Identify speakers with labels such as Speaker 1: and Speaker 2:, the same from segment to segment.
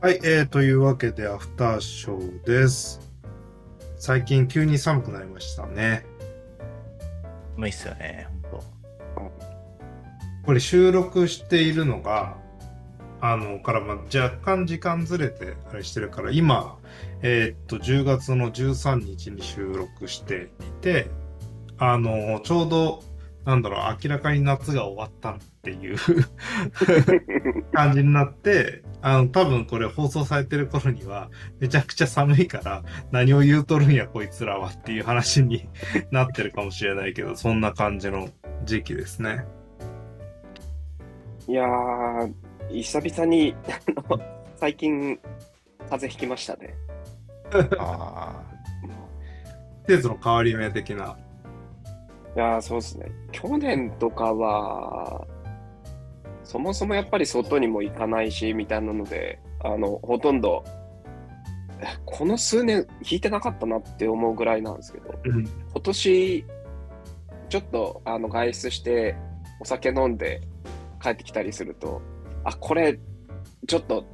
Speaker 1: はい、えー、というわけで、アフターショーです。最近急に寒くなりましたね。
Speaker 2: 寒いっすよね、ほんと。
Speaker 1: これ収録しているのが、あの、から、まあ、若干時間ずれて、あれしてるから、今、えーっと、10月の13日に収録していて、あの、ちょうど、なんだろう、明らかに夏が終わったっていう 感じになって、あの、多分これ放送されてる頃には、めちゃくちゃ寒いから、何を言うとるんや、こいつらはっていう話になってるかもしれないけど、そんな感じの時期ですね。
Speaker 3: いやー、久々に、あの最近、風邪ひきましたね。
Speaker 2: あ
Speaker 1: 季節の変わり目的な。
Speaker 3: いやー、そうですね。去年とかは、そもそもやっぱり外にも行かないし、みたいなので、あの、ほとんど、えこの数年、引いてなかったなって思うぐらいなんですけど、
Speaker 1: うん。
Speaker 3: 今年、ちょっとあの外出して、お酒飲んで帰ってきたりすると、あ、これ、ちょっと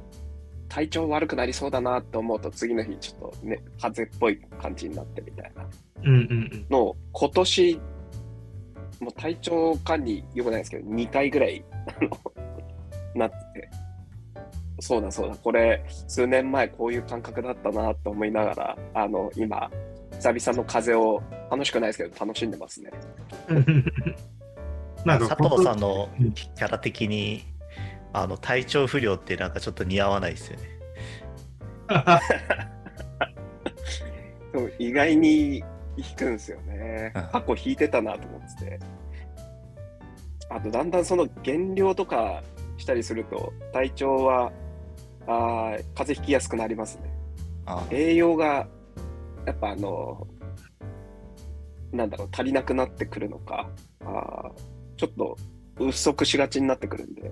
Speaker 3: 体調悪くなりそうだなと思うと、次の日、ちょっとね、風邪っぽい感じになってみたいな
Speaker 1: うんうんうん。
Speaker 3: のを、今年、もう体調管理良くないですけど、2回ぐらい、あの、なってて、そうだそうだ、これ、数年前こういう感覚だったなと思いながら、あの、今、久々の風邪を楽しくないですけど、楽しんでますね。
Speaker 1: なんか
Speaker 2: 佐藤さん
Speaker 1: の
Speaker 2: キャラ的に、あの体調不良ってなんかちょっと似合わないですよね。
Speaker 3: そう意外に引くんですよね
Speaker 2: うん。
Speaker 3: 過去引いてたなと思ってて。あと、だんだんその減量とかしたりすると、体調は、あー風邪ひきやすくなりますね。
Speaker 2: あ
Speaker 3: 栄養が、やっぱあの、なんだろう、足りなくなってくるのか、あーちょっと不足しがちになってくるんで、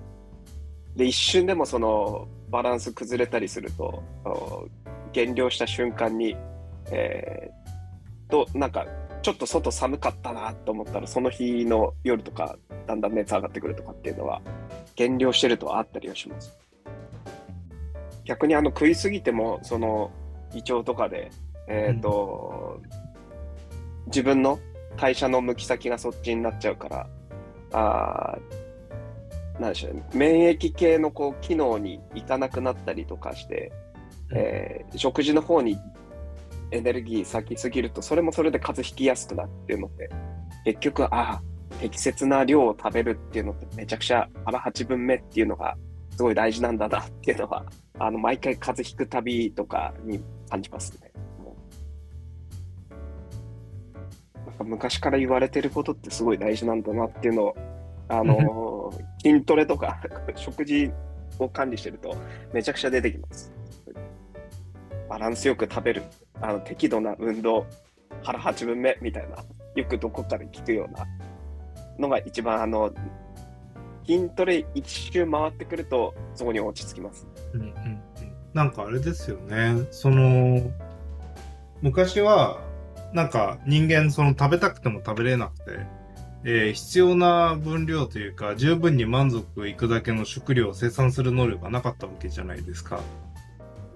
Speaker 3: で、一瞬でもそのバランス崩れたりすると、減量した瞬間に、えーと、なんか、ちょっと外寒かったなと思ったら、その日の夜とか、だんだん熱上がってくるとかっていうのは、減量してるとあったりはします。逆にあの食いすぎても、その胃腸とかで、えっ、と、自分の代謝の向き先がそっちになっちゃうから、あーなんでしょうね、免疫系のこう機能にいかなくなったりとかして、えー食事の方にエネルギー割きすぎると、それもそれで風邪ひきやすくなるっていうので、結局、ああ、適切な量を食べるっていうのってめちゃくちゃ腹八分目っていうのがすごい大事なんだなっていうのは、あの、毎回風邪ひくたびとかに感じますね。なんか昔から言われてることってすごい大事なんだなっていうのを、あの、筋トレとか 食事を管理してるとめちゃくちゃ出てきます。バランスよく食べる、あの適度な運動、腹八分目みたいな、よくどこかで聞くようなのが一番あの、筋トレ一周回ってくると、そこに落ち着きます。
Speaker 1: うんうんうんなんかあれですよね。その、昔は、なんか人間その食べたくても食べれなくて、えー必要な分量というか、十分に満足いくだけの食料を生産する能力がなかったわけじゃないですか。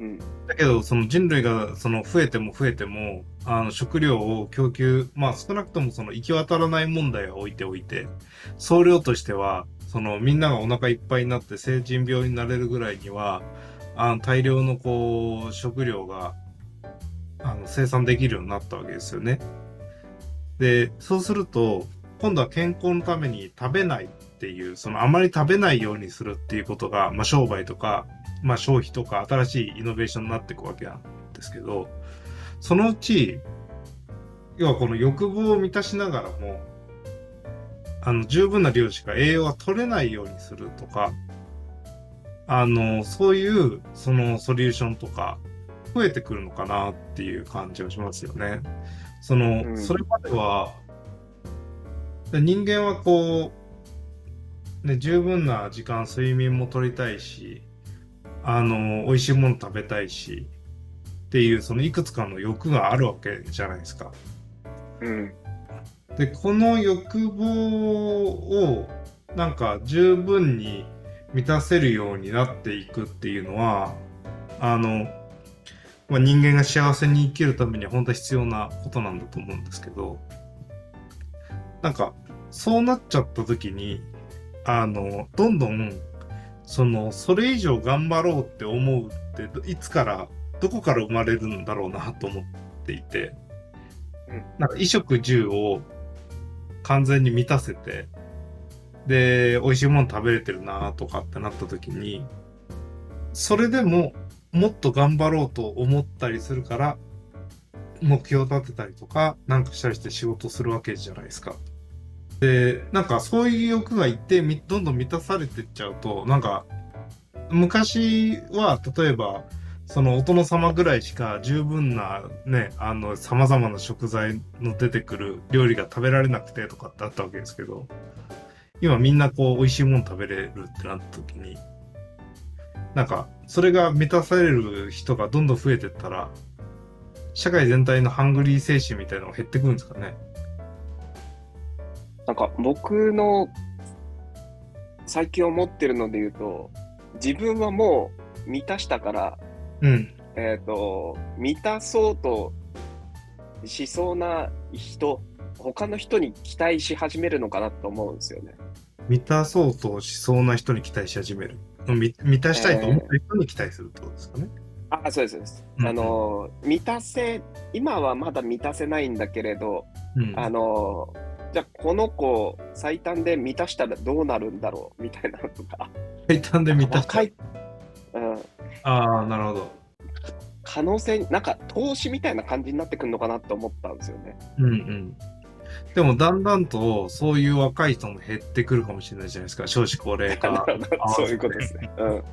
Speaker 3: うん。
Speaker 1: だけど、その人類がその増えても増えても、あの食料を供給、まあ少なくともその行き渡らない問題は置いておいて、総量としては、そのみんながお腹いっぱいになって成人病になれるぐらいには、あの大量のこう食料があの生産できるようになったわけですよね。で、そうすると、今度は健康のために食べないっていう、そのあまり食べないようにするっていうことが、まあ商売とか、まあ消費とか新しいイノベーションになっていくわけなんですけど、そのうち、要はこの欲望を満たしながらも、あの、十分な量しか栄養が取れないようにするとか、あの、そういう、そのソリューションとか、増えてくるのかなっていう感じがしますよね。その、
Speaker 3: うん
Speaker 1: それまでは、人間はこう、ね、十分な時間睡眠も取りたいし、あの、美味しいもの食べたいし、っていう、そのいくつかの欲があるわけじゃないですか。
Speaker 3: うん。
Speaker 1: で、この欲望を、なんか十分に満たせるようになっていくっていうのは、あの、まあ、人間が幸せに生きるためには本当は必要なことなんだと思うんですけど、なんか、そうなっちゃった時に、あの、どんどん、その、それ以上頑張ろうって思うって、いつから、どこから生まれるんだろうなと思っていて、
Speaker 3: うん
Speaker 1: なんか衣食住を完全に満たせて、で、美味しいもの食べれてるなとかってなった時に、それでももっと頑張ろうと思ったりするから、目標を立てたりとか、なんかしたりして仕事するわけじゃないですか。で、なんかそういう欲がいって、どんどん満たされてっちゃうと、なんか、昔は、例えば、そのお殿様ぐらいしか十分なね、あの、様々な食材の出てくる料理が食べられなくてとかってあったわけですけど、今みんなこう美味しいもの食べれるってなった時に、なんか、それが満たされる人がどんどん増えてったら、社会全体のハングリー精神みたいなのが減ってくるんですかね。
Speaker 3: なんか僕の最近思ってるので言うと、自分はもう満たしたから、
Speaker 1: うん。
Speaker 3: えっ、と、満たそうとしそうな人、他の人に期待し始めるのかなと思うんですよね。
Speaker 1: 満たそうとしそうな人に期待し始める。み満たしたいと思ってる人に期待するってことですかね。
Speaker 3: あ、そうですそうです。
Speaker 1: うん
Speaker 3: あの、満たせ、今はまだ満たせないんだけれど、
Speaker 1: うん。
Speaker 3: あの、じゃあこの子最短で満たしたらどうなるんだろうみたいなのとか。
Speaker 1: 最短で満たした
Speaker 3: うん、
Speaker 1: ああ、なるほど。
Speaker 3: 可能性、なんか投資みたいな感じになってくるのかなって思ったんですよね。
Speaker 1: うんうん。でもだんだんとそういう若い人も減ってくるかもしれないじゃないですか。少子高齢
Speaker 3: な
Speaker 1: 化。
Speaker 3: そういうことですね。うん。
Speaker 1: うん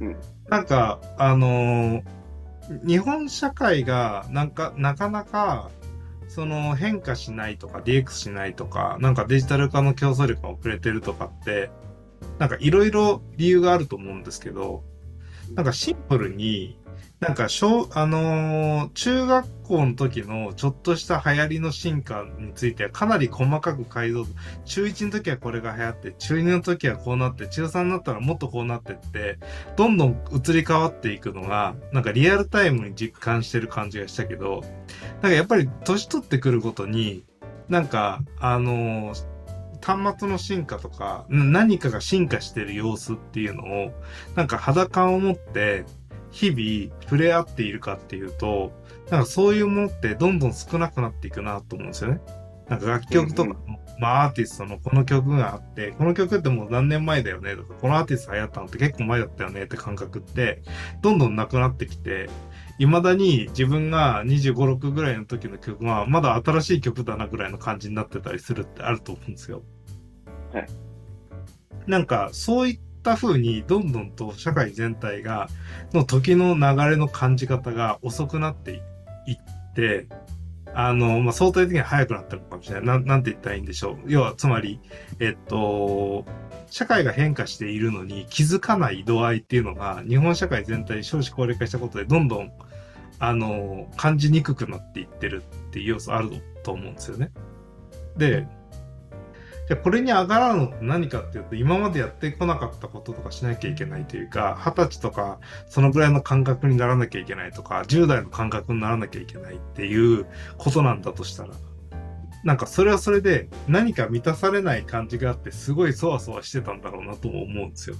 Speaker 3: うん
Speaker 1: なんか、あのー日本社会がなんか、なかなか、その変化しないとか DX しないとか、なんかデジタル化の競争力が遅れてるとかって、なんかいろいろ理由があると思うんですけど、なんかシンプルに、なんか小、あのー中学校の時のちょっとした流行りの進化についてはかなり細かく解像度、中1の時はこれが流行って、中2の時はこうなって、中3になったらもっとこうなってって、どんどん移り変わっていくのが、なんかリアルタイムに実感してる感じがしたけど、なんかやっぱり年取ってくるごとに、なんか、あのー端末の進化とか、何かが進化してる様子っていうのを、なんか肌感を持って、日々触れ合っているかっていうと、なんかそういうものってどんどん少なくなっていくなと思うんですよね。なんか楽曲とかも、まあアーティストのこの曲があって、この曲ってもう何年前だよねとか、このアーティスト流行ったのって結構前だったよねって感覚って、どんどんなくなってきて、未だに自分が25、6ぐらいの時の曲は、まだ新しい曲だなぐらいの感じになってたりするってあると思うんですよ。
Speaker 3: はい。
Speaker 1: なんか、そういっった風に、どんどんと社会全体が、の時の流れの感じ方が遅くなっていって、あの、まあ、相対的に早くなってるのかもしれない。な、なんて言ったらいいんでしょう。要は、つまり、えっと、社会が変化しているのに気づかない度合いっていうのが、日本社会全体少子高齢化したことで、どんどん、あの、感じにくくなっていってるっていう要素あると思うんですよね。で、じゃあこれに上がらんのって何かっていうと、今までやってこなかったこととかしなきゃいけないというか、二十歳とか、そのぐらいの感覚にならなきゃいけないとか、10代の感覚にならなきゃいけないっていうことなんだとしたら、なんかそれはそれで何か満たされない感じがあって、すごいそわそわしてたんだろうなとも思うんですよ。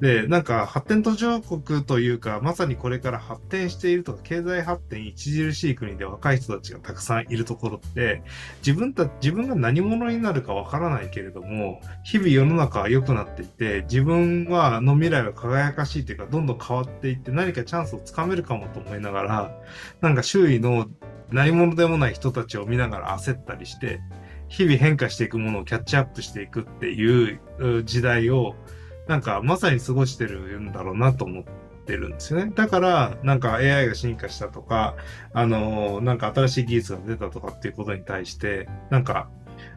Speaker 1: で、なんか発展途上国というか、まさにこれから発展しているとか、経済発展著しい国で若い人たちがたくさんいるところって、自分た、自分が何者になるかわからないけれども、日々世の中は良くなっていて、自分は、の未来は輝かしいというか、どんどん変わっていって、何かチャンスをつかめるかもと思いながら、なんか周囲の何者でもない人たちを見ながら焦ったりして、日々変化していくものをキャッチアップしていくっていうう時代を、なんかまさに過ごしてるんだろうなと思ってるんですよね。だから、なんか AI が進化したとか、あの、なんか新しい技術が出たとかっていうことに対して、なんか、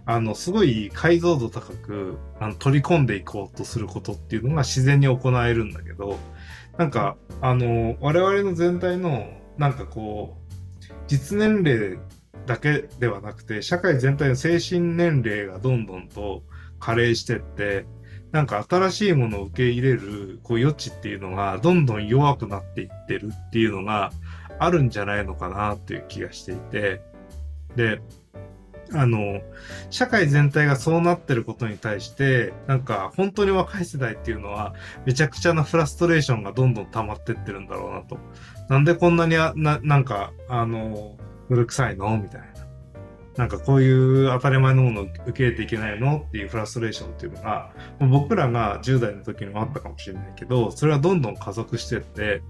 Speaker 1: あの、すごい解像度高く、あの、取り込んでいこうとすることっていうのが自然に行えるんだけど、なんか、あの、我々の全体の、なんかこう、実年齢だけではなくて、社会全体の精神年齢がどんどんと加齢してって、なんか新しいものを受け入れる、こう余地っていうのがどんどん弱くなっていってるっていうのがあるんじゃないのかなっていう気がしていて、で、あの、社会全体がそうなってることに対して、なんか本当に若い世代っていうのは、めちゃくちゃなフラストレーションがどんどん溜まってってるんだろうなと。なんでこんなにあ、な、なんか、あの、古臭いの？みたいな。なんかこういう当たり前のものを受け入れていけないのっていうフラストレーションっていうのが、僕らが10代の時にもあったかもしれないけど、それはどんどん加速してって、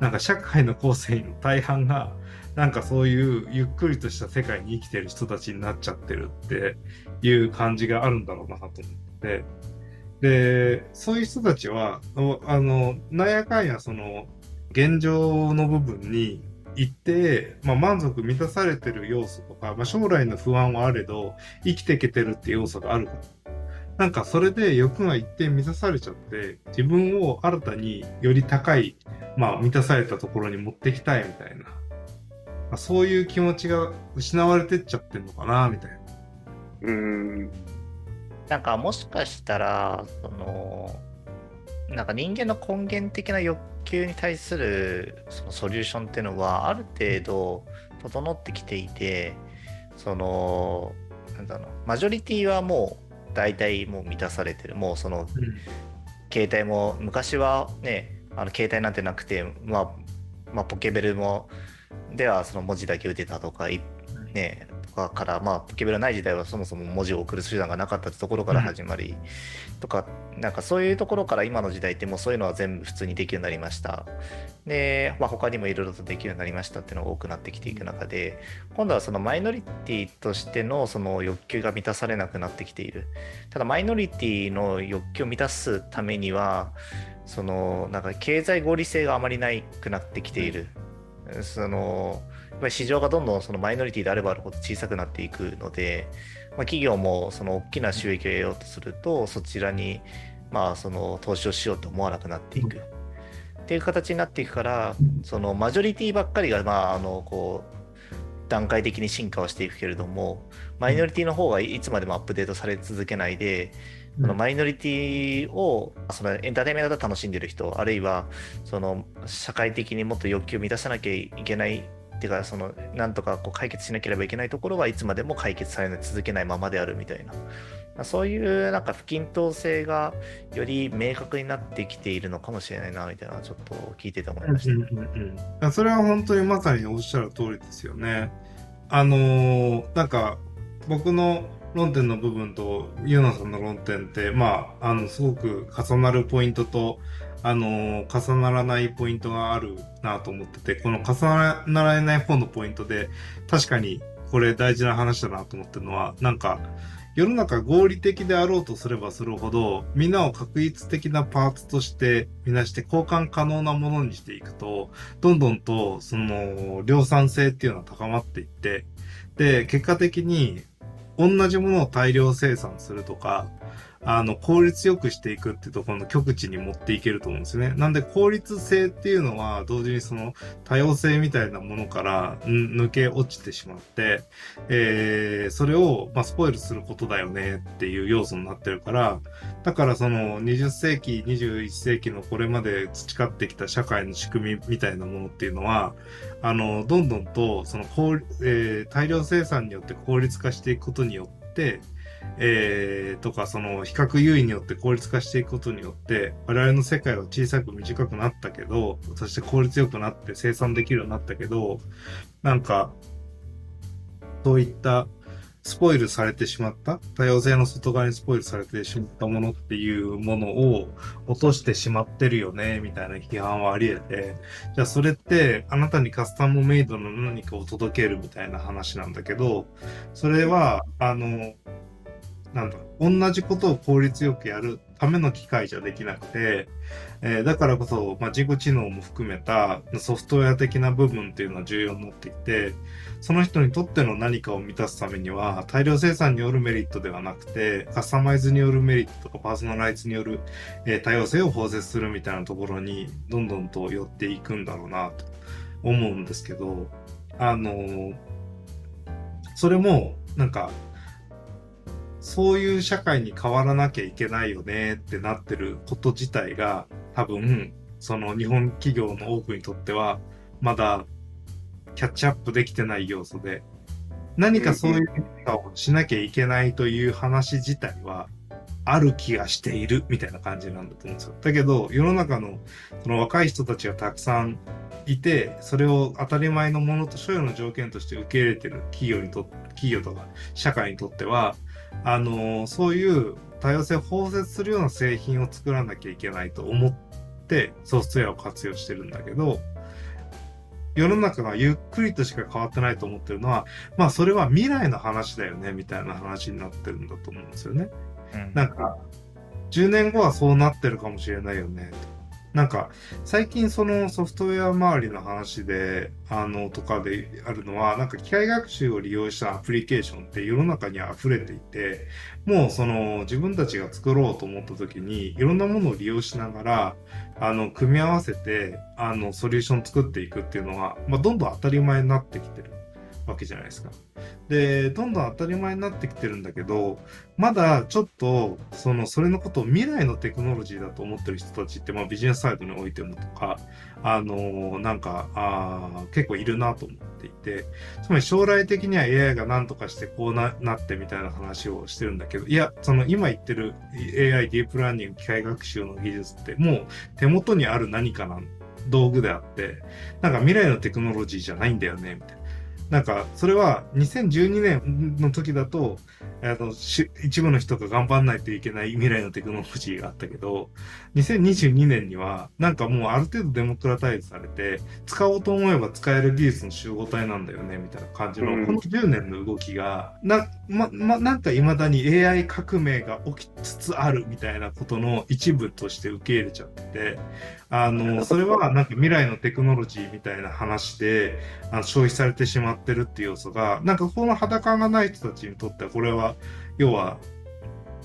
Speaker 1: なんか社会の構成員の大半が、なんかそういうゆっくりとした世界に生きてる人たちになっちゃってるっていう感じがあるんだろうなと思って。で、そういう人たちは、あの、なんやかんやその、現状の部分に行って、まあ、満足満たされてる要素とか、まあ、将来の不安はあれど、生きていけてるって要素があるから。なんかそれで欲が一定満たされちゃって、自分を新たにより高い、まあ満たされたところに持ってきたいみたいな。まあ、そういう気持ちが失われてっちゃってんのかな、みたいな。
Speaker 3: うーん。
Speaker 2: なんかもしかしたら、その、なんか人間の根源的な欲求に対するそのソリューションっていうのはある程度整ってきていて、その、なんだろう、マジョリティはもう大体もう満たされてる。もうその携帯も昔はねあの携帯なんてなくて、まあ、まあポケベルもではその文字だけ打てたとかいねとかからまあポケベルない時代はそもそも文字を送る手段がなかったってところから始まり、とかなんかそういうところから今の時代ってもうそういうのは全部普通にできるようになりました。で、まあ、他にもいろいろとできるようになりましたっていうのが多くなってきていく中で今度はそのマイノリティとしてのその欲求が満たされなくなってきている。ただマイノリティの欲求を満たすためにはそのなんか経済合理性があまりないくなってきている、そのやっぱり市場がどんどんそのマイノリティであればあるほど小さくなっていくので、まあ、企業もその大きな収益を得ようとするとそちらにまあその投資をしようと思わなくなっていく、っていう形になっていくからそのマジョリティばっかりがまああのこう段階的に進化はしていくけれどもマイノリティの方がいつまでもアップデートされ続けないで、そのマイノリティをそのエンターテインメントで楽しんでる人あるいはその社会的にもっと欲求を満たさなきゃいけないっていうかそのなんとかこう解決しなければいけないところはいつまでも解決され続けないままであるみたいなまあそういうなんか不均等性がより明確になってきているのかもしれないなみたいなちょっと聞いてて思いました。
Speaker 1: うんうんうん、それは本当にまさにおっしゃる通りですよね。あのーなんか僕の論点の部分とユーナさんの論点ってまああのすごく重なるポイントとあの重ならないポイントがあるなと思っててこの重ならない方のポイントで確かにこれ大事な話だなと思ってるのはなんか世の中合理的であろうとすればするほど、みんなを確一的なパーツとしてみなして交換可能なものにしていくと、どんどんとその量産性っていうのは高まっていって、で、結果的に同じものを大量生産するとか、あの、効率よくしていくっていうところの極致に持っていけると思うんですね。なんで効率性っていうのは同時にその多様性みたいなものから抜け落ちてしまって、えーそれを、まあ、スポイルすることだよねっていう要素になってるから、だからその20世紀、21世紀のこれまで培ってきた社会の仕組みみたいなものっていうのは、あの、どんどんとその、えー大量生産によって効率化していくことによって、えーとか、その比較優位によって効率化していくことによって、我々の世界は小さく短くなったけど、そして効率よくなって生産できるようになったけど、なんか、そういったスポイルされてしまった、多様性の外側にスポイルされてしまったものっていうものを落としてしまってるよね、みたいな批判はあり得て、じゃあそれってあなたにカスタムメイドの何かを届けるみたいな話なんだけど、それは、あの、なんだろう、同じことを効率よくやるための機械じゃできなくて、えーだからこそ、まあ、自己知能も含めたソフトウェア的な部分っていうのは重要になってきて、その人にとっての何かを満たすためには、大量生産によるメリットではなくて、カスタマイズによるメリットとかパーソナライズによる、えー多様性を包摂するみたいなところに、どんどんと寄っていくんだろうなと思うんですけど、あのーそれも、なんか、そういう社会に変わらなきゃいけないよねってなってること自体が、多分、その日本企業の多くにとっては、まだキャッチアップできてない要素で、何かそういう変化をしなきゃいけないという話自体は、ある気がしているみたいな感じなんだと思うんですよ。だけど、世の中のその若い人たちがたくさんいて、それを当たり前のものと所有の条件として受け入れてる企業にと企業とか社会にとっては、あのそういう多様性を包摂するような製品を作らなきゃいけないと思ってソフトウェアを活用してるんだけど、世の中がゆっくりとしか変わってないと思ってるのは、まあそれは未来の話だよね、みたいな話になってるんだと思うんですよね。
Speaker 2: うん
Speaker 1: なんか、10年後はそうなってるかもしれないよね、と。なんか、最近そのソフトウェア周りの話で、あの、とかであるのは、なんか機械学習を利用したアプリケーションって世の中に溢れていて、もうその自分たちが作ろうと思った時に、いろんなものを利用しながら、あの、組み合わせて、あの、ソリューション作っていくっていうのは、まあ、どんどん当たり前になってきてる。わけじゃないですか。で、どんどん当たり前になってきてるんだけど、まだちょっと、その、それのことを未来のテクノロジーだと思ってる人たちって、まあビジネスサイドにおいてもとか、あのなんか、あ結構いるなと思っていて、つまり将来的には AI が何とかしてこうななってみたいな話をしてるんだけど、いや、その今言ってる AI、ディープラーニング、機械学習の技術ってもう手元にある何かな道具であって、なんか未来のテクノロジーじゃないんだよね、みたいな。なんか、それは2012年の時だと、あの、し一部の人が頑張んないといけない未来のテクノロジーがあったけど、2022年には、なんかもうある程度デモクラタイズされて、使おうと思えば使える技術の集合体なんだよね、みたいな感じの、
Speaker 3: うん。
Speaker 1: この10年の動きが、な、ま、ま、なんか未だに AI 革命が起きつつあるみたいなことの一部として受け入れちゃってて、あの、それはなんか未来のテクノロジーみたいな話で、あの消費されてしまってるっていう要素が、なんかこの裸がない人たちにとっては、これは、要は、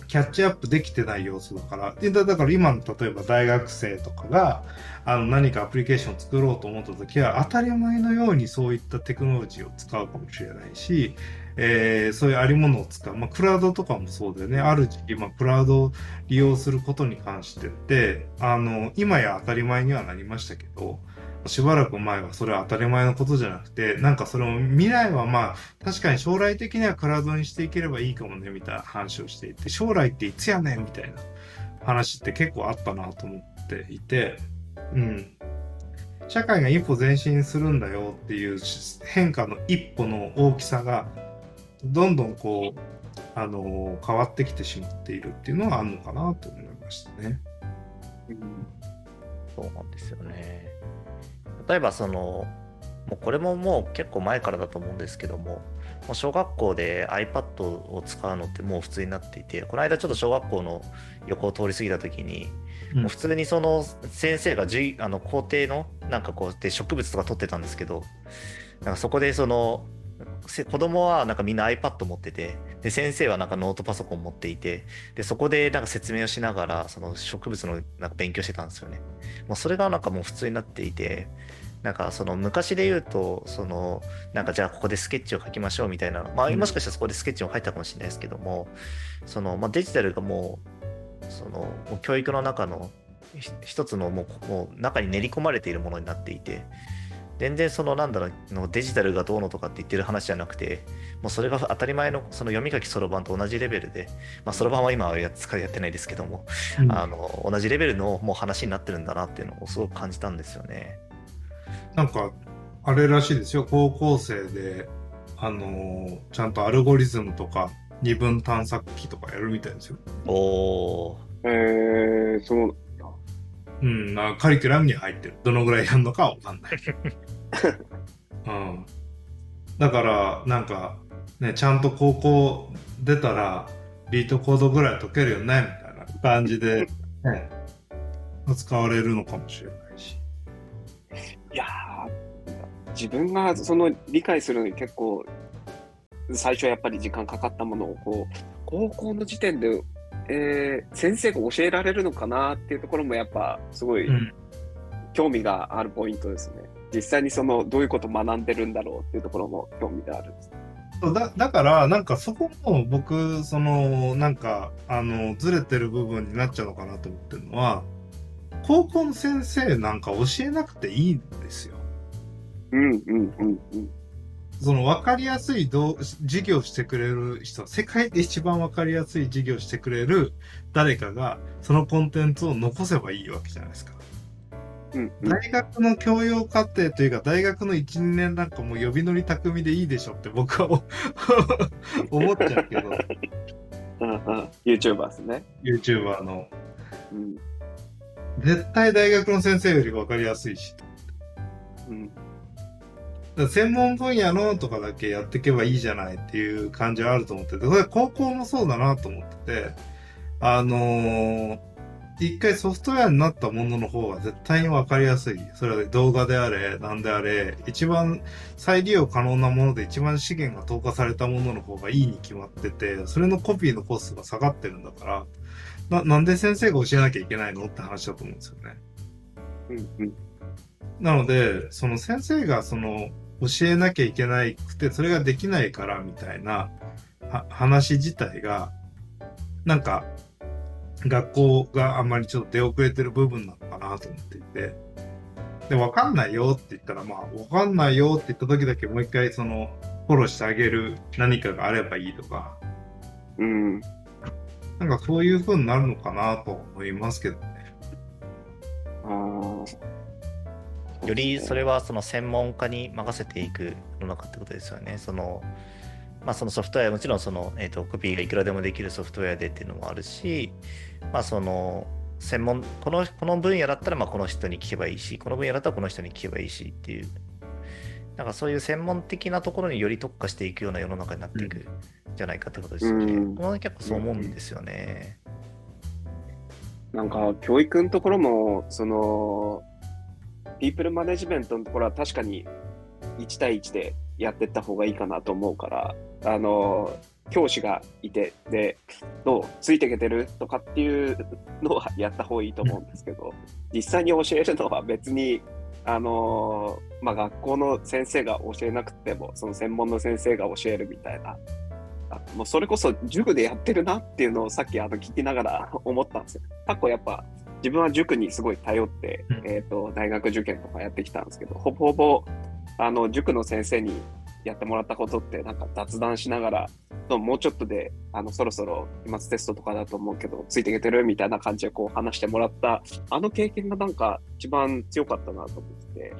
Speaker 1: キャッチアップできてない要素だから。でだから今の例えば大学生とかが、あの何かアプリケーションを作ろうと思った時は、当たり前のようにそういったテクノロジーを使うかもしれないし、えーそういうありものを使う。まあ、クラウドとかもそうだよね。ある時期、まあ、クラウドを利用することに関してって、あの、今や当たり前にはなりましたけど、しばらく前はそれは当たり前のことじゃなくて、なんかそれも未来はまあ、確かに将来的にはクラウドにしていければいいかもね、みたいな話をしていて、将来っていつやねんみたいな話って結構あったなと思っていて、うん。社会が一歩前進するんだよっていう変化の一歩の大きさが、どんどんこう、あの変わってきてしまっているっていうのはあるのかなと思いましたね。
Speaker 3: うん
Speaker 2: そうなんですよね。例えばその、もうこれももう結構前からだと思うんですけども、もう小学校で iPad を使うのってもう普通になっていて、この間ちょっと小学校の横を通り過ぎた時に、
Speaker 1: うん
Speaker 2: もう普通にその先生が授あの校庭のなんかこうで植物とか撮ってたんですけど、なんかそこでそのせ子供はなんかみんな iPad 持っててで先生はなんかノートパソコン持っていてでそこでなんか説明をしながらその植物のなんか勉強してたんですよね。もうそれがなんかもう普通になっていてなんかその昔で言うとそのなんかじゃあここでスケッチを描きましょうみたいなまあ
Speaker 1: うん
Speaker 2: もしかしたらそこでスケッチも書いたかもしれないですけどもそのまあデジタルがもうそのもう教育の中のひ一つのもうもう中に練り込まれているものになっていて全然そのなんだろうのデジタルがどうのとかって言ってる話じゃなくてもうそれが当たり前のその読み書きそろばんと同じレベルでまあそろばんは今はや使いやってないですけども
Speaker 1: うん
Speaker 2: あの同じレベルのもう話になってるんだなっていうのをすごく感じたんですよね。
Speaker 1: なんか、あれらしいですよ。高校生で、あのーちゃんとアルゴリズムとか、二分探索機とかやるみたいですよ。
Speaker 2: おー
Speaker 3: えー、そうなんだ。
Speaker 1: うん、なカリキュラムに入ってる。どのぐらいやるのかはわかんない。うん。だから、なんか、ね、ちゃんと高校出たら、リートコードぐらい解けるよね、みたいな感じで、ね、使われるのかもしれないし。
Speaker 3: いやー自分がその理解するのに結構最初やっぱり時間かかったものをこう高校の時点で、えー先生が教えられるのかなっていうところもやっぱすごい
Speaker 1: うん。
Speaker 3: 興味があるポイントですね。実際にそのどういうことを学んでるんだろうっていうところも興味があるです。
Speaker 1: そうだだから、なんかそこも僕、その、なんか、あの、ずれてる部分になっちゃうのかなと思ってるのは、高校の先生なんか教えなくていいんですよ。
Speaker 3: うんうんうんうん。
Speaker 1: その分かりやすい授業してくれる人、世界で一番分かりやすい授業してくれる誰かが、そのコンテンツを残せばいいわけじゃないですか。
Speaker 3: うんうん
Speaker 1: 大学の教養課程というか、大学の1、2年なんかもう呼び乗り巧みでいいでしょって僕は 思っちゃうけど、
Speaker 3: うんうん。YouTuber ですね。
Speaker 1: YouTuber の。
Speaker 3: うん
Speaker 1: 絶対大学の先生より分かりやすいし。
Speaker 3: うん
Speaker 1: 専門分野のとかだけやっていけばいいじゃないっていう感じはあると思ってて、それ高校もそうだなと思ってて、あのー一回ソフトウェアになったものの方が絶対に分かりやすい。それは動画であれ、なんであれ、一番再利用可能なもので一番資源が投下されたものの方がいいに決まってて、それのコピーのコストが下がってるんだから、ななんで先生が教えなきゃいけないのって話だと思うんですよね。
Speaker 3: うんうん
Speaker 1: なので、その先生がその教えなきゃいけないくて、それができないからみたいなは話自体が、なんか、学校があんまりちょっと出遅れてる部分なのかなと思っていて。で、わかんないよって言ったら、まあ、わかんないよって言った時だけもう一回その、フォローしてあげる何かがあればいいとか、
Speaker 3: うん
Speaker 1: なんかそういう風になるのかなと思いますけどね。
Speaker 3: あー
Speaker 2: よりそれはその専門家に任せていく世の中ってことですよね。そのまあ、そのソフトウェア、もちろんその、えー、とコピーがいくらでもできるソフトウェアでっていうのもあるし、まあ、その専門この、この分野だったらまあこの人に聞けばいいし、この分野だったらこの人に聞けばいいしっていう、なんかそういう専門的なところにより特化していくような世の中になっていくんじゃないかってことですよね。
Speaker 3: うん
Speaker 2: 僕は結構そう思うんですよね。
Speaker 3: なんか教育のところもそのピープルマネジメントのところは確かに1対1でやってった方がいいかなと思うからあの教師がいてでどうついていけてるとかっていうのはやった方がいいと思うんですけど実際に教えるのは別にあのまあ学校の先生が教えなくてもその専門の先生が教えるみたいなもうそれこそ塾でやってるなっていうのをさっきあの聞きながら思ったんですよ。過去やっぱ自分は塾にすごい頼って、
Speaker 1: うん
Speaker 3: えっ、と、大学受験とかやってきたんですけど、ほぼほぼ、あの、塾の先生にやってもらったことって、なんか雑談しながら、ともうちょっとで、あの、そろそろ期末テストとかだと思うけど、ついていけてるみたいな感じでこう話してもらった、あの経験がなんか一番強かったなと思ってて。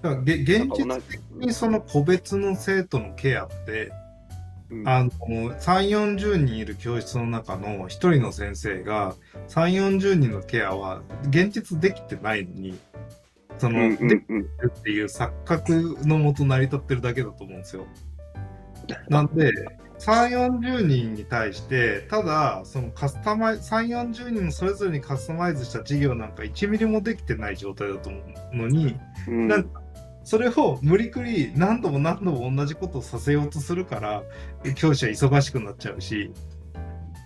Speaker 1: だからげ現実
Speaker 3: じ
Speaker 1: 的にその個別の生徒のケアって、
Speaker 3: うん
Speaker 1: あの、3、40人いる教室の中の1人の先生が、3、40人のケアは現実できてないのに、その、
Speaker 3: うんうん
Speaker 1: でき
Speaker 3: うん
Speaker 1: てるっていう錯覚のもと成り立ってるだけだと思うんですよ。なんで、3、40人に対して、ただ、そのカスタマイ、3、40人のそれぞれにカスタマイズした授業なんか1ミリもできてない状態だと思うのに、
Speaker 3: うん。
Speaker 1: なんかそれを無理くり何度も何度も同じことをさせようとするから、教師は忙しくなっちゃうし、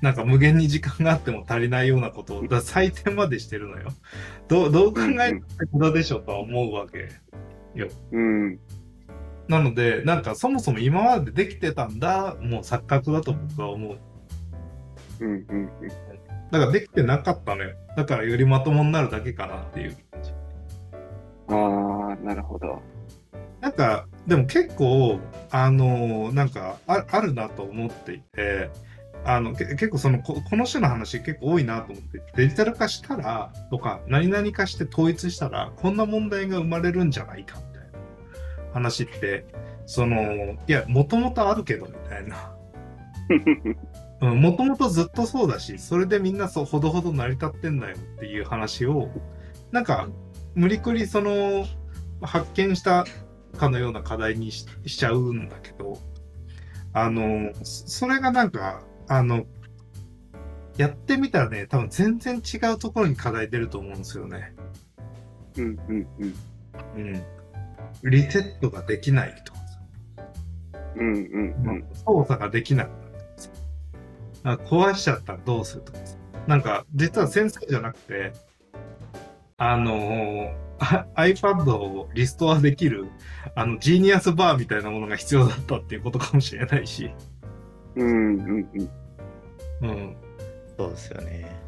Speaker 1: なんか無限に時間があっても足りないようなことを、だ採点までしてるのよ。どうどう考えて無駄でしょとは思うわけ。
Speaker 3: うん。
Speaker 1: なので、なんかそもそも今までできてたんだ、もう錯覚だと僕は思う。
Speaker 3: うん。うん。うん。
Speaker 1: だからできてなかったのよ。だからよりまともになるだけかなっていう。
Speaker 3: ああ、なるほど。
Speaker 1: なんか、でも結構、あのなんかあ、あるなと思っていて、あの、け結構そのこ、この種の話結構多いなと思って、デジタル化したら、とか、何々化して統一したら、こんな問題が生まれるんじゃないか、みたいな話って、その、いや、もともとあるけど、みたいな。もともとずっとそうだし、それでみんなそう、ほどほど成り立ってんだよっていう話を、なんか、無理くりその、発見したかのような課題にししちゃうんだけど、あの、そそれがなんか、あの、やってみたらね、多分全然違うところに課題出ると思うんですよね。
Speaker 3: うん。うん。うん。
Speaker 1: うん。リセットができないとかさ、
Speaker 3: うん。うん。うん。
Speaker 1: 操作ができなくなるとか壊しちゃったらどうするとかさ、なんか、実は先生じゃなくて、あの、あ iPad をリストアできる、あの、ジーニアスバーみたいなものが必要だったっていうことかもしれないし。
Speaker 3: うんうんうん。
Speaker 1: うん。
Speaker 2: そうですよね。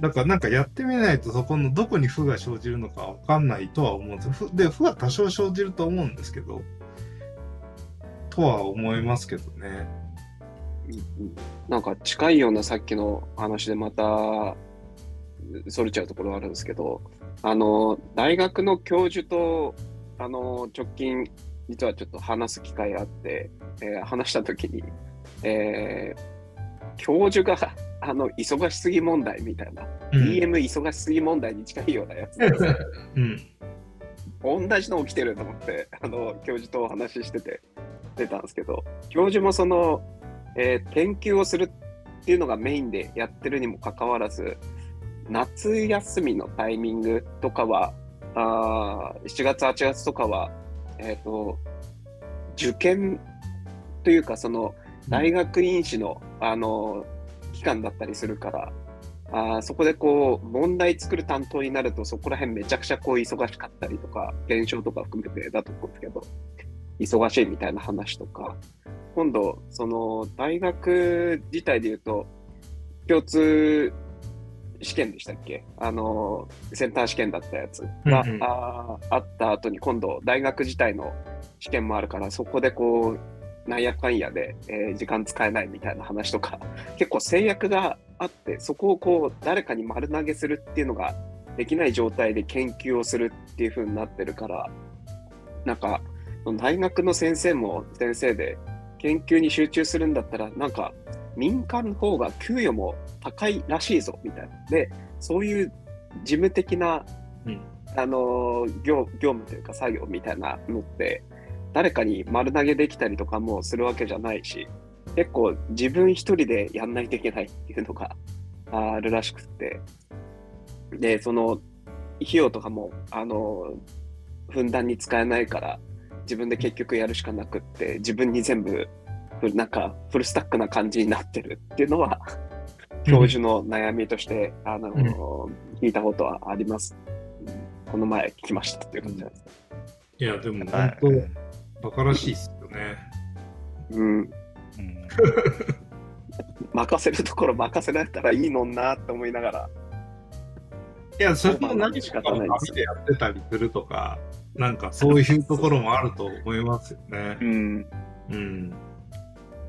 Speaker 1: だからなんかやってみないとそこのどこに負が生じるのかわかんないとは思うんです負で、負は多少生じると思うんですけど、とは思いますけどね。
Speaker 3: なんか近いようなさっきの話でまたそれちゃうところがあるんですけど、あの、大学の教授と、あの、直近、実はちょっと話す機会があって、えー話したときに、えー教授が、あの、忙しすぎ問題みたいな、
Speaker 1: うん。
Speaker 3: DM 忙しすぎ問題に近いようなやつで
Speaker 1: うん。
Speaker 3: 同じの起きてると思って、あの、教授とお話ししてて出たんですけど、教授もその、えー研究をするっていうのがメインでやってるにもかかわらず、夏休みのタイミングとかは、あー7月、8月とかは、えっ、と、受験というか、その、大学院士の、あの、期間だったりするから、あーそこでこう、問題作る担当になると、そこら辺めちゃくちゃこう、忙しかったりとか、現象とか含めてだと思うんですけど、忙しいみたいな話とか、今度、その、大学自体で言うと、共通試験でしたっけ？あの、センター試験だったやつが、
Speaker 1: うんうん。
Speaker 3: あーあった後に、今度、大学自体の試験もあるから、そこでこう、なんやかんやで、えー時間使えないみたいな話とか、結構制約があって、そこをこう、誰かに丸投げするっていうのができない状態で研究をするっていう風になってるから、なんか、大学の先生も先生で、研究に集中するんだったら、なんか、民間の方が給与も高いらしいぞ、みたいな。で、そういう事務的な、
Speaker 1: うん
Speaker 3: あのー業、業務というか作業みたいなのって、誰かに丸投げできたりとかもするわけじゃないし、結構自分一人でやんないといけないっていうのがあるらしくって、で、その、費用とかも、あのーふんだんに使えないから、自分で結局やるしかなくって、自分に全部、ふなんか、フルスタックな感じになってるっていうのは、教授の悩みとして、あの、聞いたことはあります。うんこの前聞きましたっていう感じなんです。
Speaker 1: いや、でも
Speaker 2: はい
Speaker 1: 本当、バカらしいっすよね。
Speaker 3: うん。
Speaker 2: う ん
Speaker 3: 任せるところ任せられたらいいのになって思いながら。
Speaker 1: いや、それも何
Speaker 3: 仕
Speaker 1: かの
Speaker 3: 方ないです
Speaker 1: 旅でやってたりするとか、なんかそういうところもあると思いますよね。
Speaker 3: ん。
Speaker 1: うん。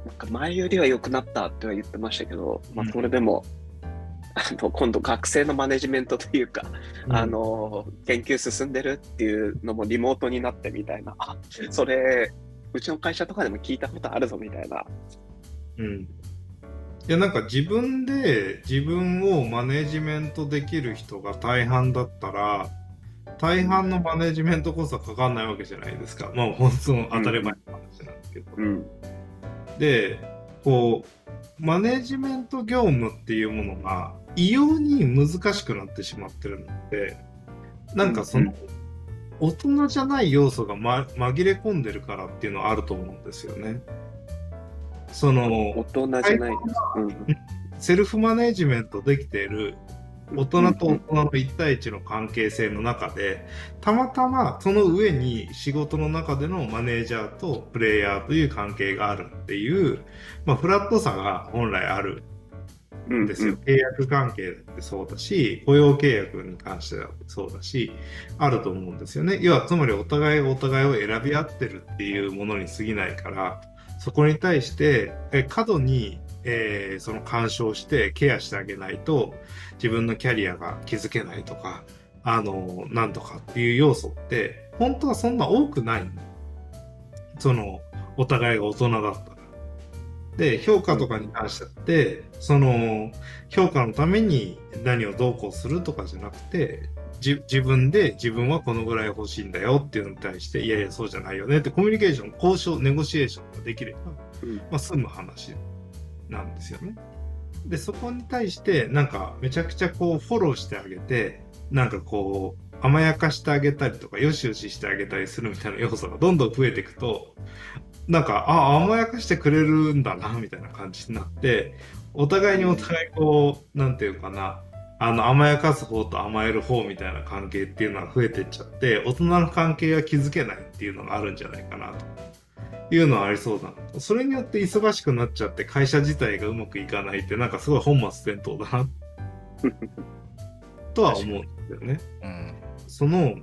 Speaker 3: なんか前よりは良くなったっては言ってましたけど、まあ
Speaker 1: うん
Speaker 3: それでも、あの今度学生のマネジメントというか、あ、の、研究進んでるっていうのもリモートになってみたいな、あそれ、うちの会社とかでも聞いたことあるぞみたいな。
Speaker 1: うん。いや、なんか自分で自分をマネジメントできる人が大半だったら、大半のマネジメントこそかかんないわけじゃないですか。まあ、本当の当たり前の話なんですけど。
Speaker 3: うん。
Speaker 1: で、こう、マネジメント業務っていうものが異様に難しくなってしまってるので、なんかその、大人じゃない要素が、ま、紛れ込んでるからっていうのはあると思うんですよね。そ
Speaker 3: 大
Speaker 1: の、
Speaker 3: 人じゃないです。うん。
Speaker 1: セルフマネジメントできている大人と大人の1対1の関係性の中で、たまたまその上に仕事の中でのマネージャーとプレイヤーという関係があるっていう、まあ、フラットさが本来ある
Speaker 3: うん
Speaker 1: んですよ。契約関係だってそうだし、雇用契約に関してだってそうだし、あると思うんですよね。要は、つまりお互いがお互いを選び合ってるっていうものに過ぎないから、そこに対して、え過度に、えーその干渉してケアしてあげないと、自分のキャリアが築けないとか、あの、なんとかっていう要素って、本当はそんな多くないの。その、お互いが大人だったら。で、評価とかに関してって、その、評価のために何をどうこうするとかじゃなくて、じ自分で自分はこのぐらい欲しいんだよっていうのに対して、いやいや、そうじゃないよねってコミュニケーション、交渉、ネゴシエーションができれば、
Speaker 3: うん。
Speaker 1: まあ、済む話なんですよね。で、そこに対して、なんか、めちゃくちゃこう、フォローしてあげて、なんかこう、甘やかしてあげたりとか、よしよししてあげたりするみたいな要素がどんどん増えていくと、なんか、あ、甘やかしてくれるんだな、みたいな感じになって、お互いにお互いこう、なんていうかな、あの、甘やかす方と甘える方みたいな関係っていうのは増えてっちゃって、大人の関係は築けないっていうのがあるんじゃないかなというのはありそうだな。それによって忙しくなっちゃって会社自体がうまくいかないってなんかすごい本末転倒だな とは思うんですよね。
Speaker 2: うん。
Speaker 1: その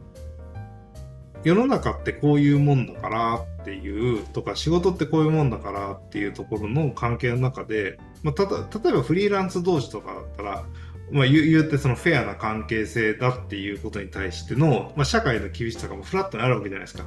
Speaker 1: 世の中ってこういうもんだからっていうとか仕事ってこういうもんだからっていうところの関係の中で、まあ、ただ例えばフリーランス同士とかだったら、まあ、言う言ってそのフェアな関係性だっていうことに対しての、まあ、社会の厳しさがもうフラットにあるわけじゃないですか。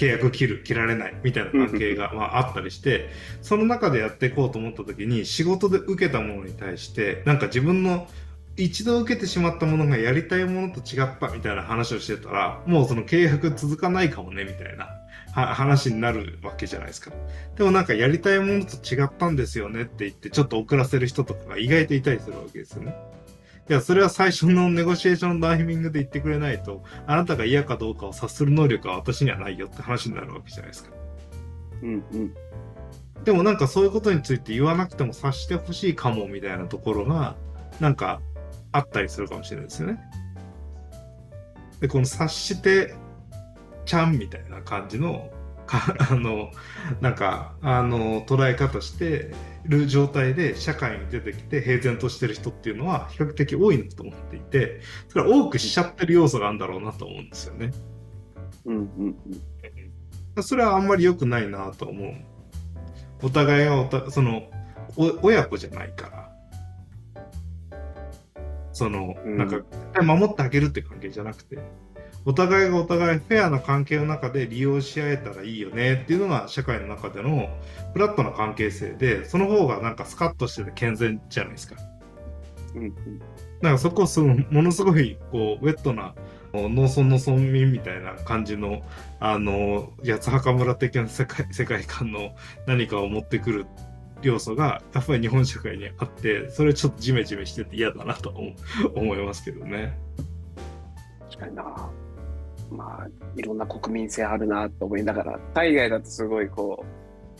Speaker 1: 契約切る、切られないみたいな関係がまああったりして、その中でやっていこうと思った時に仕事で受けたものに対して、なんか自分の一度受けてしまったものがやりたいものと違ったみたいな話をしてたら、もうその契約続かないかもねみたいなは話になるわけじゃないですか。でもなんかやりたいものと違ったんですよねって言ってちょっと遅らせる人とかが意外といたりするわけですよね。いや、それは最初のネゴシエーションのタイミングで言ってくれないと、あなたが嫌かどうかを察する能力は私にはないよって話になるわけじゃないですか。
Speaker 3: うんうん。
Speaker 1: でもなんかそういうことについて言わなくても察してほしいかもみたいなところが、なんかあったりするかもしれないですよね。で、この察してちゃんみたいな感じの、かあの、なんか、あの、捉え方してる状態で社会に出てきて平然としてる人っていうのは比較的多いなと思っていて、それは多くしちゃってる要素があるんだろうなと思うんですよね。
Speaker 3: うんうんうん。
Speaker 1: それはあんまり良くないなと思う。お互いがおた、その、お親子じゃないから。その、
Speaker 3: うん
Speaker 1: なんか、守ってあげるって関係じゃなくて、お互いがお互いフェアな関係の中で利用し合えたらいいよねっていうのが社会の中でのフラットな関係性で、その方がなんかスカッとしてて健全じゃないですか。
Speaker 3: うんうん。
Speaker 1: なんかそこそのものすごいこうウェットな農村の村民みたいな感じのあの八幡村的な世界世界観の何かを持ってくる要素がやっぱり日本社会にあってそれちょっとジメジメしてて嫌だなと思思いますけどね。
Speaker 3: 確かにな。まあ、いろんな国民性あるなと思いながら、海外だとすごいこ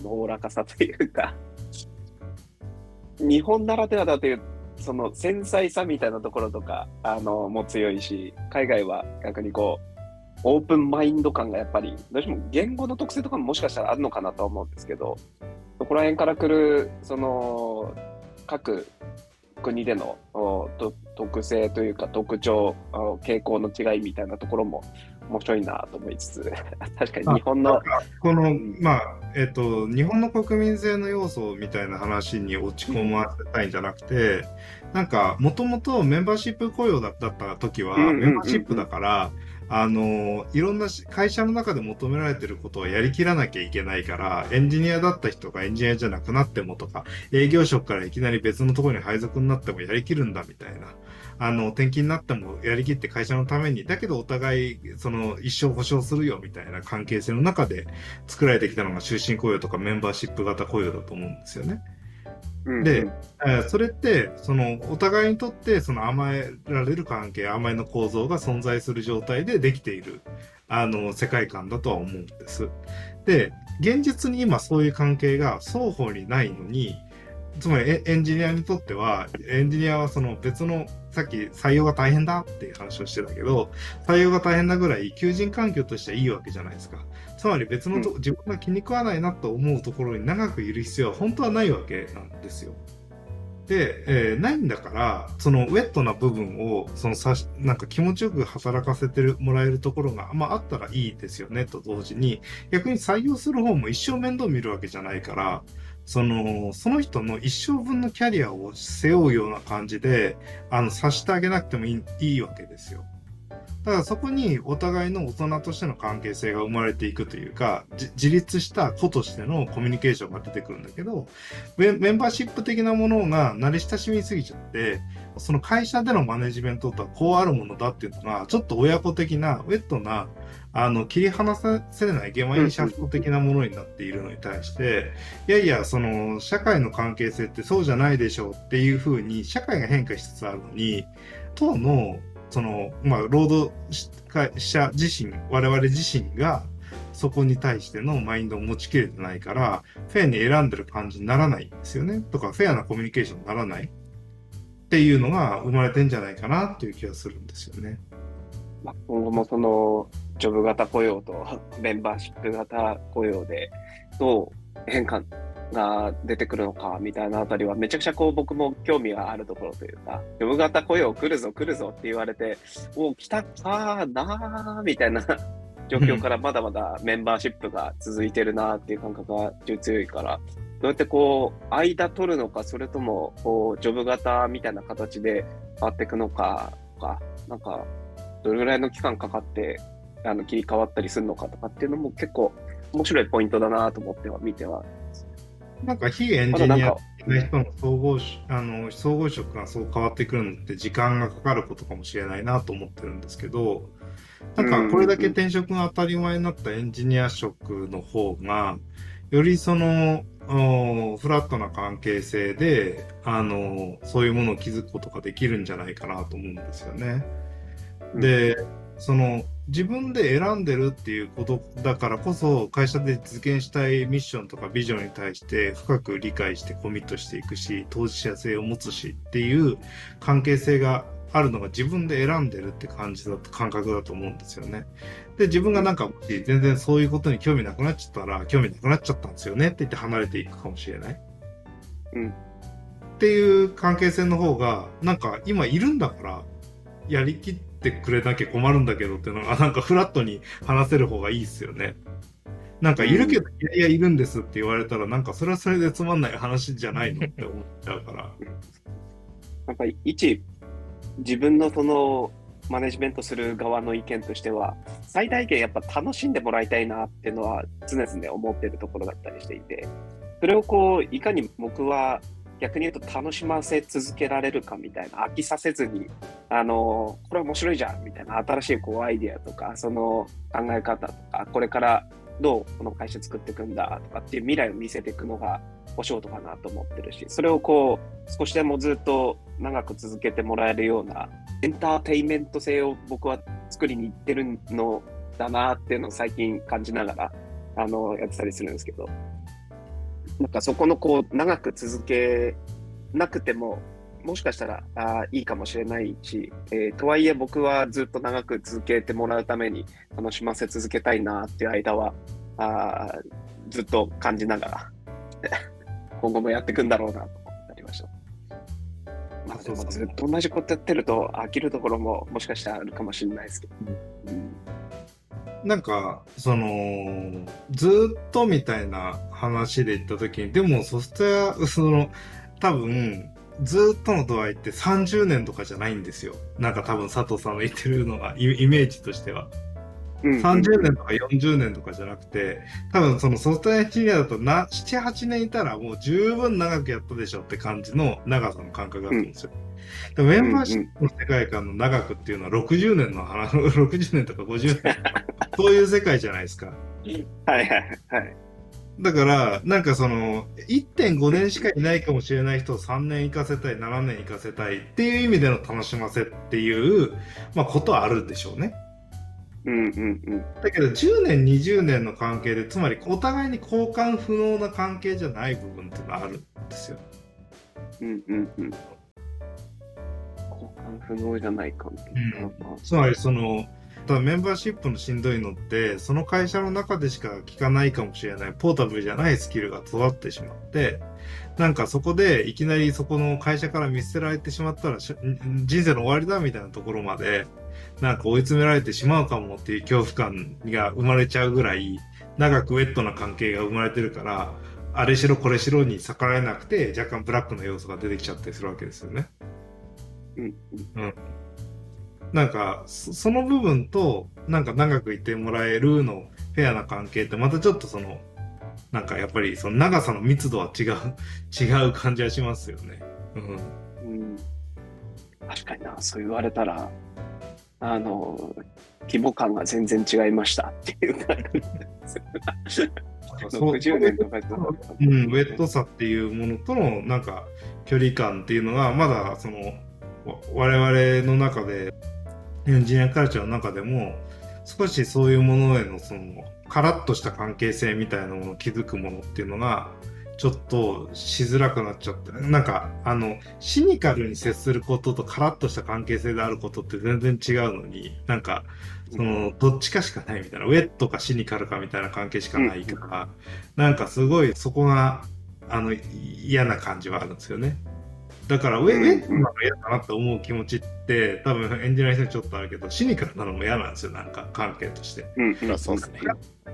Speaker 3: う、おおらかさというか、日本ならではだという、その繊細さみたいなところとか、あの、も強いし、海外は逆にこう、オープンマインド感がやっぱり、どうしても言語の特性とかももしかしたらあるのかなと思うんですけど、そこら辺から来る、その、各国での特性というか特徴、傾向の違いみたいなところも面白いなと思いつつ、確かに日本の、
Speaker 1: このまあえっと日本の国民性の要素みたいな話に落ち込ませたいんじゃなくて、なんかもともとメンバーシップ雇用だった時はメンバーシップだから。あのいろんなし会社の中で求められてることをやりきらなきゃいけないからエンジニアだった人がエンジニアじゃなくなってもとか営業職からいきなり別のところに配属になってもやりきるんだみたいなあの転勤になってもやりきって会社のためにだけどお互いその一生保証するよみたいな関係性の中で作られてきたのが終身雇用とかメンバーシップ型雇用だと思うんですよね。
Speaker 3: うん
Speaker 1: でえーそれってそのお互いにとってその甘えられる関係甘えの構造が存在する状態でできているあの世界観だとは思うんです。で現実に今そういう関係が双方にないのにつまりエエンジニアにとってはエンジニアはその別のさっき採用が大変だっていう話をしてたけど採用が大変なぐらい求人環境としてはいいわけじゃないですか。つまり別のと、自分が気に食わないなと思うところに長くいる必要は本当はないわけなんですよ。で、えーないんだから、そのウェットな部分を、そのさし、なんか気持ちよく働かせてるもらえるところが、まああったらいいですよねと同時に、逆に採用する方も一生面倒見るわけじゃないから、その、その人の一生分のキャリアを背負うような感じで、あの、さしてあげなくてもいいいいわけですよ。だからそこにお互いの大人としての関係性が生まれていくというか、自立した子としてのコミュニケーションが出てくるんだけど、メメンバーシップ的なものが慣れ親しみすぎちゃって、その会社でのマネジメントとはこうあるものだっていうのが、ちょっと親子的な、ウェットな、あの、切り離せないゲマインシャフト的なものになっているのに対して、いやいや、その、社会の関係性ってそうじゃないでしょうっていうふうに、社会が変化しつつあるのに、当の、その、まあ、労働者自身、我々自身が、そこに対してのマインドを持ちきれてないから、フェアに選んでる感じにならないんですよね。とか、フェアなコミュニケーションにならない。っていうのが生まれてんじゃないかなっていう気がするんですよね。
Speaker 3: まあ、今後もそのジョブ型雇用とメンバーシップ型雇用でどう変化が出てくるのかみたいなあたりはめちゃくちゃこう僕も興味があるところというか、ジョブ型雇用来るぞ来るぞって言われて、お来たかなーみたいな状況からまだまだメンバーシップが続いてるなっていう感覚が強いから、どうやってこう間取るのか、それともこうジョブ型みたいな形で変わっていくのかとか、なんかどれぐらいの期間かかってあの切り替わったりするのかとかっていうのも結構面白いポイントだなと思っては見ては。
Speaker 1: なんか非エンジニア的な人の総合あの総合職がそう変わってくるのって時間がかかることかもしれないなと思ってるんですけど、なんかこれだけ転職が当たり前になったエンジニア職の方が、よりそのフラットな関係性で、あの、そういうものを築くことができるんじゃないかなと思うんですよね。で、その自分で選んでるっていうことだからこそ会社で実現したいミッションとかビジョンに対して深く理解してコミットしていくし当事者性を持つしっていう関係性があるのが自分で選んでるって感じだと感覚だと思うんですよね。で自分がなんか全然そういうことに興味なくなっちゃったら興味なくなっちゃったんですよねって言って離れていくかもしれない。
Speaker 3: うん、
Speaker 1: っていう関係性の方がなんか今いるんだからやりきってくれなきゃ困るんだけどっていうのが、なんかフラットに話せる方がいいっすよね。なんかいるけど、いやいやいるんですって言われたら、なんかそれはそれでつまんない話じゃないのって思っちゃうから。
Speaker 3: やっぱり一、自分のそのマネジメントする側の意見としては、最大限やっぱ楽しんでもらいたいなっていうのは常々思ってるところだったりしていて、それをこう、いかに僕は逆に言うと楽しませ続けられるかみたいな飽きさせずにあのこれ面白いじゃんみたいな新しいこうアイディアとかその考え方とかこれからどうこの会社作っていくんだとかっていう未来を見せていくのがお仕事かなと思ってるしそれをこう少しでもずっと長く続けてもらえるようなエンターテインメント性を僕は作りに行ってるのだなっていうのを最近感じながらあのやってたりするんですけど。なんかそこのこう長く続けなくてももしかしたらあいいかもしれないし、えー、とはいえ僕はずっと長く続けてもらうために楽しませ続けたいなっていう間はあずっと感じながら 今後もやっていくんだろうなと思ったりました。まあでもずっと同じことやってると飽きるところももしかしたらあるかもしれないですけど。うん
Speaker 1: なんか、その、ずっとみたいな話で言った時に、でもソフトウェア、その、多分、ずっとの度合いって30年とかじゃないんですよ。なんか多分佐藤さんの言ってるのがイメージとしては。30年とか40年とかじゃなくて、多分そのソフトウェアエンジニアだとな7、8年いたらもう十分長くやったでしょって感じの長さの感覚だと思うんですよ。でメンバーシップの世界観の長くっていうのは60年の話、60年とか50年とか、そういう世界じゃないですか。
Speaker 3: はいはいはい。
Speaker 1: だから、なんかその、1.5年しかいないかもしれない人を3年行かせたい、7年行かせたいっていう意味での楽しませっていう、まあ、ことはあるでしょうね。
Speaker 3: うんうんうん。
Speaker 1: だけど、10年、20年の関係で、つまりお互いに交換不能な関係じゃない部分っていうのがあるんですよ。
Speaker 3: うんうんうん。不能じゃないかみたいな、うん、
Speaker 1: つまりそのただメンバーシップのしんどいのってその会社の中でしか聞かないかもしれないポータブルじゃないスキルが育ってしまってなんかそこでいきなりそこの会社から見捨てられてしまったら人生の終わりだみたいなところまでなんか追い詰められてしまうかもっていう恐怖感が生まれちゃうぐらい長くウェットな関係が生まれてるからあれしろこれしろに逆らえなくて若干ブラックな要素が出てきちゃったりするわけですよね。
Speaker 3: うん。うん。
Speaker 1: なんか、その部分と、なんか長くいてもらえるのフェアな関係ってまたちょっとその、なんかやっぱりその長さの密度は違う、違う感じはしますよね。うん。うん、
Speaker 3: 確かにな、そう言われたら、あの、規模感が全然違いましたっていう感じ60年とか
Speaker 1: うん、ウェットさっていうものとのなんか距離感っていうのがまだその我々の中でエンジニアカルチャーの中でも少しそういうものへのそのカラッとした関係性みたいなものを築くものっていうのがちょっとしづらくなっちゃって、なんか、あの、シニカルに接することとカラッとした関係性であることって全然違うのに、なんか、その、どっちかしかないみたいな、ウェットかシニカルかみたいな関係しかないから、なんかすごいそこが、あの、い嫌な感じはあるんですよね。だからウェ、
Speaker 3: うん
Speaker 1: ウェットなの嫌だなって思う気持ちって、多分演じない人にちょっとあるけど、シニカルなのも嫌なんですよ、なんか関係として。
Speaker 3: うん
Speaker 2: そうですね。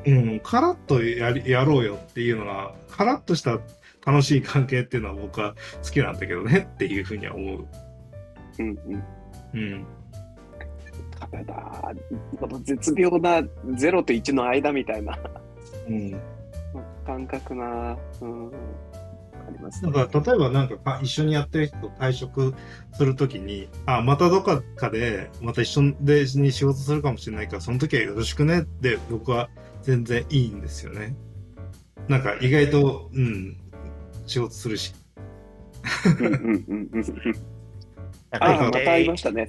Speaker 1: うん、カラッとやりやろうよっていうのが、カラッとした楽しい関係っていうのは僕は好きなんだけどねっていうふうには思う。
Speaker 3: うんうん。
Speaker 1: うん。
Speaker 3: ただ、この絶妙な0と1の間みたいな
Speaker 1: うん。
Speaker 3: 感覚な、うん、あります
Speaker 1: だから例えばなんかか一緒にやってる人と退職するときに、あ、またどっかかで、また一緒でに仕事するかもしれないから、その時はよろしくねって僕は全然いいんですよね。なんか意外と、うん、仕事するし。
Speaker 3: うんうんうんうん。
Speaker 2: なんか一
Speaker 3: また会ましたね。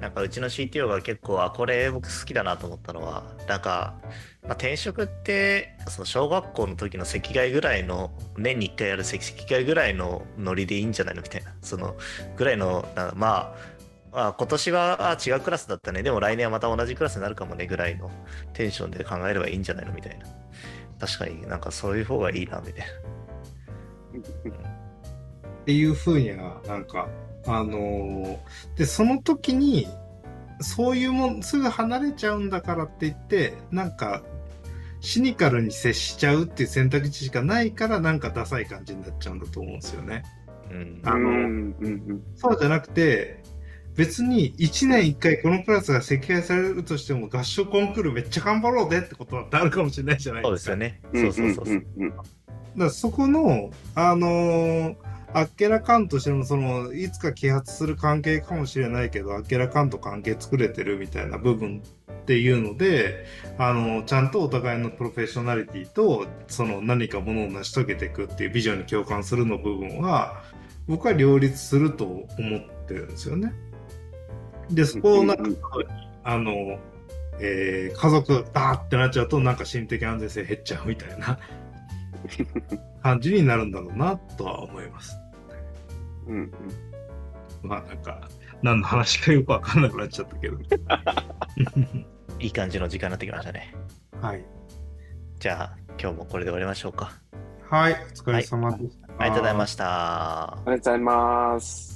Speaker 2: なんかうちの CTO が結構、あ、これ僕好きだなと思ったのは、なんか、まあ、転職って、その小学校の時の席替えぐらいの、年に1回やる席替えぐらいのノリでいいんじゃないのみたいな、そのぐらいの、なまあ、あ今年は違うクラスだったね、でも来年はまた同じクラスになるかもねぐらいのテンションで考えればいいんじゃないのみたいな。確かになんかそういう方がいいな、みたいな。
Speaker 1: っていうふうには、なんか、あのーで、その時に、そういうもん、すぐ離れちゃうんだからって言って、なんか、シニカルに接しちゃうっていう選択肢しかないから、なんかダサい感じになっちゃうんだと思うんですよね。
Speaker 2: な。うん。
Speaker 1: あの
Speaker 3: うんうんうん
Speaker 1: そうじゃなくて、別に1年1回このクラスが席替えされるとしても合唱コンクールめっちゃ頑張ろうでってことだってあるかもしれないじゃない
Speaker 2: そう
Speaker 1: でか。
Speaker 2: ですすよね。
Speaker 3: うん。
Speaker 2: そうそうそうそう。
Speaker 1: だからそこの、あのーあっけらかんとしても、その、いつか揮発する関係かもしれないけど、あっけらかんと関係作れてるみたいな部分っていうので、あの、ちゃんとお互いのプロフェッショナリティと、その何かものを成し遂げていくっていうビジョンに共感するの部分は、僕は両立すると思ってるんですよね。で、そこをなんか、あの、えー家族だってなっちゃうと、なんか心的安全性減っちゃうみたいな感じになるんだろうなとは思います。
Speaker 3: うんうん
Speaker 1: まあなんか、何の話かよくわかんなくなっちゃったけど。
Speaker 2: いい感じの時間になってきましたね。
Speaker 1: はい。
Speaker 2: じゃあ、今日もこれで終わりましょうか。
Speaker 1: はい、お疲れ様でした。
Speaker 2: ありがとうございました。
Speaker 3: ありがとうございます。